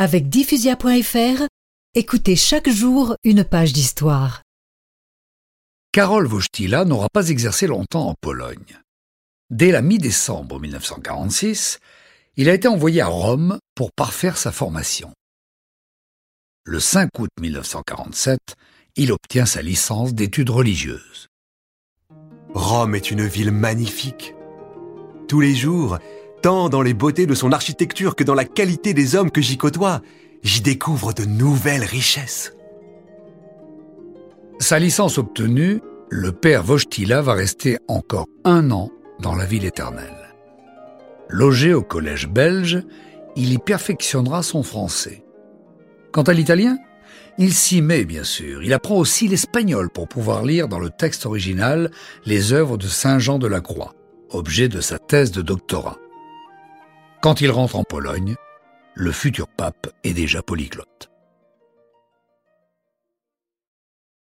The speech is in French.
Avec diffusia.fr, écoutez chaque jour une page d'histoire. Karol Wojtyla n'aura pas exercé longtemps en Pologne. Dès la mi-décembre 1946, il a été envoyé à Rome pour parfaire sa formation. Le 5 août 1947, il obtient sa licence d'études religieuses. Rome est une ville magnifique. Tous les jours, tant dans les beautés de son architecture que dans la qualité des hommes que j'y côtoie, j'y découvre de nouvelles richesses. Sa licence obtenue, le père Wojtyla va rester encore un an dans la ville éternelle. Logé au collège belge, il y perfectionnera son français. Quant à l'italien, il s'y met bien sûr. Il apprend aussi l'espagnol pour pouvoir lire dans le texte original les œuvres de Saint Jean de la Croix, objet de sa thèse de doctorat. Quand il rentre en Pologne, le futur pape est déjà polyglotte.